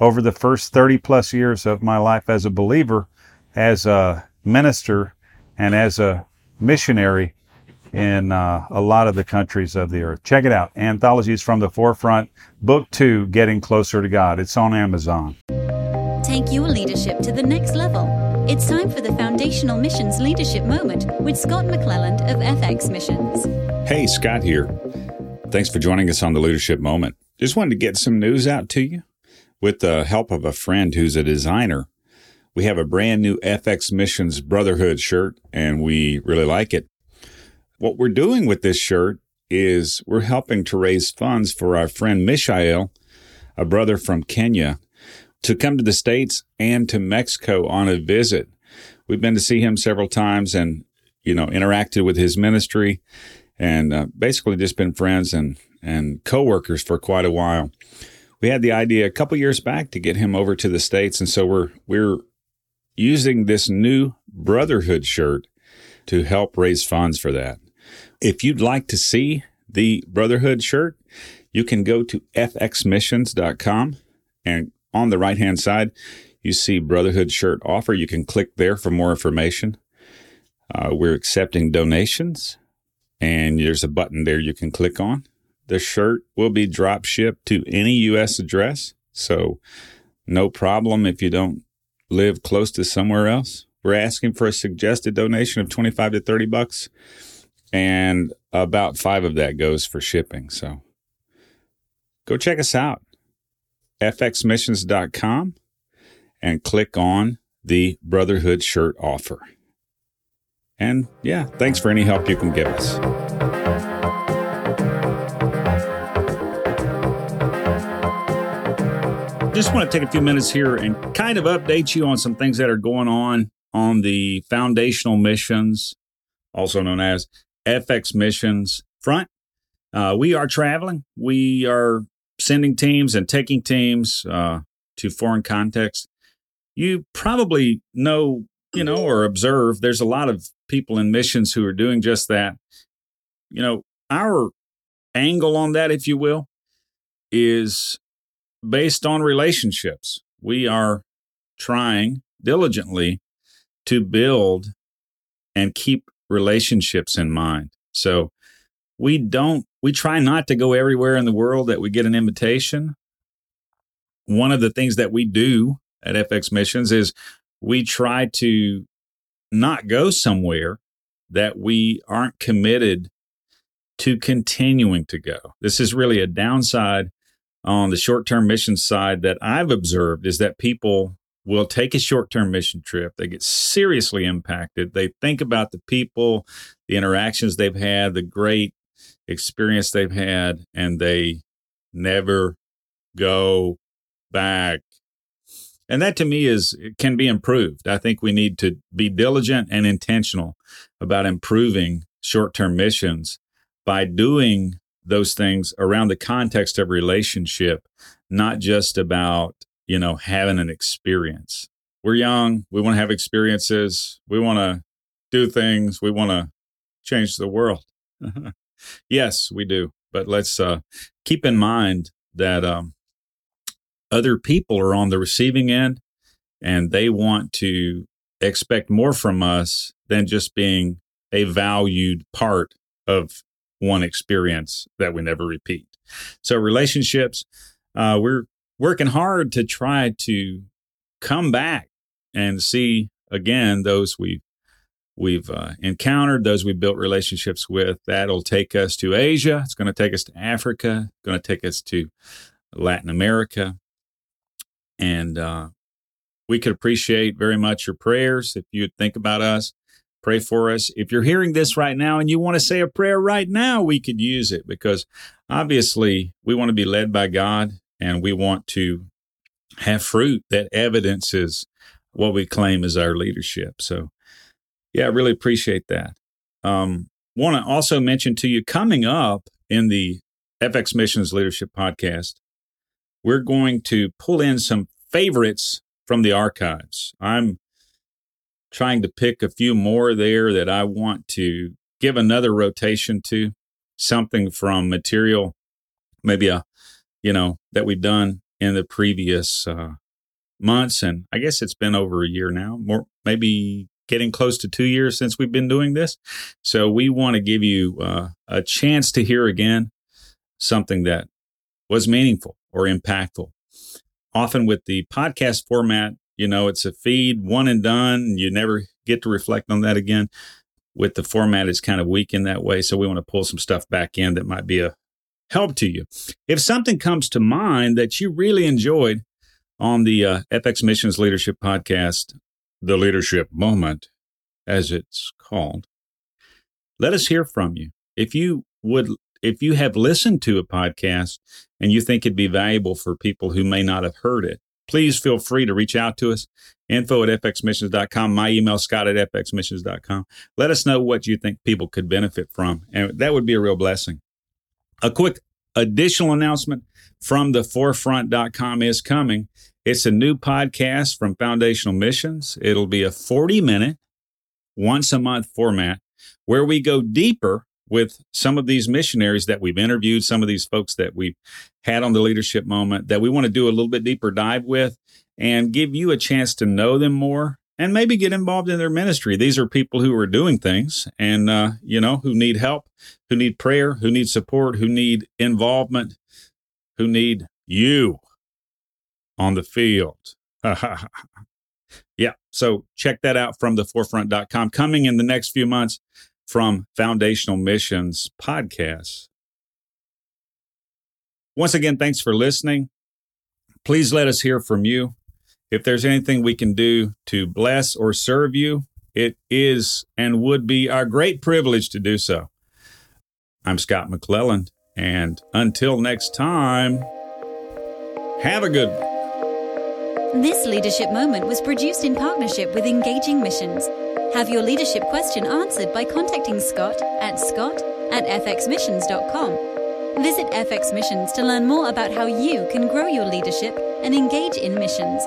over the first 30 plus years of my life as a believer, as a minister, and as a missionary in uh, a lot of the countries of the earth. Check it out Anthologies from the Forefront, Book Two Getting Closer to God. It's on Amazon. Take your leadership to the next level. It's time for the Foundational Missions Leadership Moment with Scott McClelland of FX Missions. Hey, Scott here. Thanks for joining us on the Leadership Moment. Just wanted to get some news out to you with the help of a friend who's a designer. We have a brand new FX Missions Brotherhood shirt, and we really like it. What we're doing with this shirt is we're helping to raise funds for our friend Mishael, a brother from Kenya, to come to the States and to Mexico on a visit. We've been to see him several times and, you know, interacted with his ministry and uh, basically just been friends and, and co-workers for quite a while. We had the idea a couple years back to get him over to the States. And so we're, we're using this new brotherhood shirt to help raise funds for that. If you'd like to see the Brotherhood shirt, you can go to fxmissions.com and on the right hand side, you see Brotherhood shirt offer. You can click there for more information. Uh, we're accepting donations, and there's a button there you can click on. The shirt will be drop shipped to any U.S. address, so no problem if you don't live close to somewhere else. We're asking for a suggested donation of 25 to 30 bucks and about five of that goes for shipping. So go check us out, fxmissions.com, and click on the Brotherhood shirt offer. And yeah, thanks for any help you can give us. Just want to take a few minutes here and kind of update you on some things that are going on on the foundational missions, also known as FX missions front. Uh, we are traveling. We are sending teams and taking teams uh, to foreign contexts. You probably know, you know, or observe there's a lot of people in missions who are doing just that. You know, our angle on that, if you will, is based on relationships. We are trying diligently to build and keep relationships in mind. So we don't, we try not to go everywhere in the world that we get an invitation. One of the things that we do at FX Missions is we try to not go somewhere that we aren't committed to continuing to go. This is really a downside on the short term mission side that I've observed is that people will take a short term mission trip. They get seriously impacted. They think about the people, the interactions they've had, the great experience they've had, and they never go back. And that to me is can be improved. I think we need to be diligent and intentional about improving short term missions by doing those things around the context of relationship, not just about you know, having an experience. We're young. We want to have experiences. We want to do things. We want to change the world. yes, we do. But let's uh, keep in mind that um, other people are on the receiving end and they want to expect more from us than just being a valued part of one experience that we never repeat. So, relationships, uh, we're working hard to try to come back and see again those we've we've uh, encountered, those we built relationships with. That'll take us to Asia. It's going to take us to Africa. Going to take us to Latin America, and uh, we could appreciate very much your prayers if you'd think about us. Pray for us. If you're hearing this right now and you want to say a prayer right now, we could use it because obviously we want to be led by God and we want to have fruit that evidences what we claim as our leadership. So, yeah, I really appreciate that. Um, Want to also mention to you coming up in the FX Missions Leadership Podcast, we're going to pull in some favorites from the archives. I'm trying to pick a few more there that I want to give another rotation to, something from material, maybe a, you know, that we've done in the previous uh, months. And I guess it's been over a year now, more, maybe getting close to two years since we've been doing this. So we want to give you uh, a chance to hear again something that was meaningful or impactful. Often with the podcast format, you know, it's a feed, one and done. You never get to reflect on that again. With the format, it's kind of weak in that way. So we want to pull some stuff back in that might be a help to you. If something comes to mind that you really enjoyed on the uh, FX Missions Leadership Podcast, the leadership moment, as it's called. Let us hear from you. If you would, if you have listened to a podcast and you think it'd be valuable for people who may not have heard it, please feel free to reach out to us. Info at fxmissions.com. My email, scott at fxmissions.com. Let us know what you think people could benefit from. And that would be a real blessing. A quick additional announcement from the forefront.com is coming. It's a new podcast from Foundational Missions. It'll be a 40 minute, once a month format where we go deeper with some of these missionaries that we've interviewed, some of these folks that we've had on the leadership moment that we want to do a little bit deeper dive with and give you a chance to know them more and maybe get involved in their ministry. These are people who are doing things and, uh, you know, who need help, who need prayer, who need support, who need involvement, who need you on the field. yeah. So check that out from the forefront.com. Coming in the next few months from Foundational Missions Podcasts. Once again, thanks for listening. Please let us hear from you. If there's anything we can do to bless or serve you, it is and would be our great privilege to do so. I'm Scott McClelland, and until next time, have a good one. This leadership moment was produced in partnership with Engaging Missions. Have your leadership question answered by contacting Scott at scott at fxmissions.com. Visit FX Missions to learn more about how you can grow your leadership and engage in missions.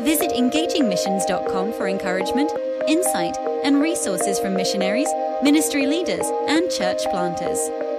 Visit engagingmissions.com for encouragement, insight, and resources from missionaries, ministry leaders, and church planters.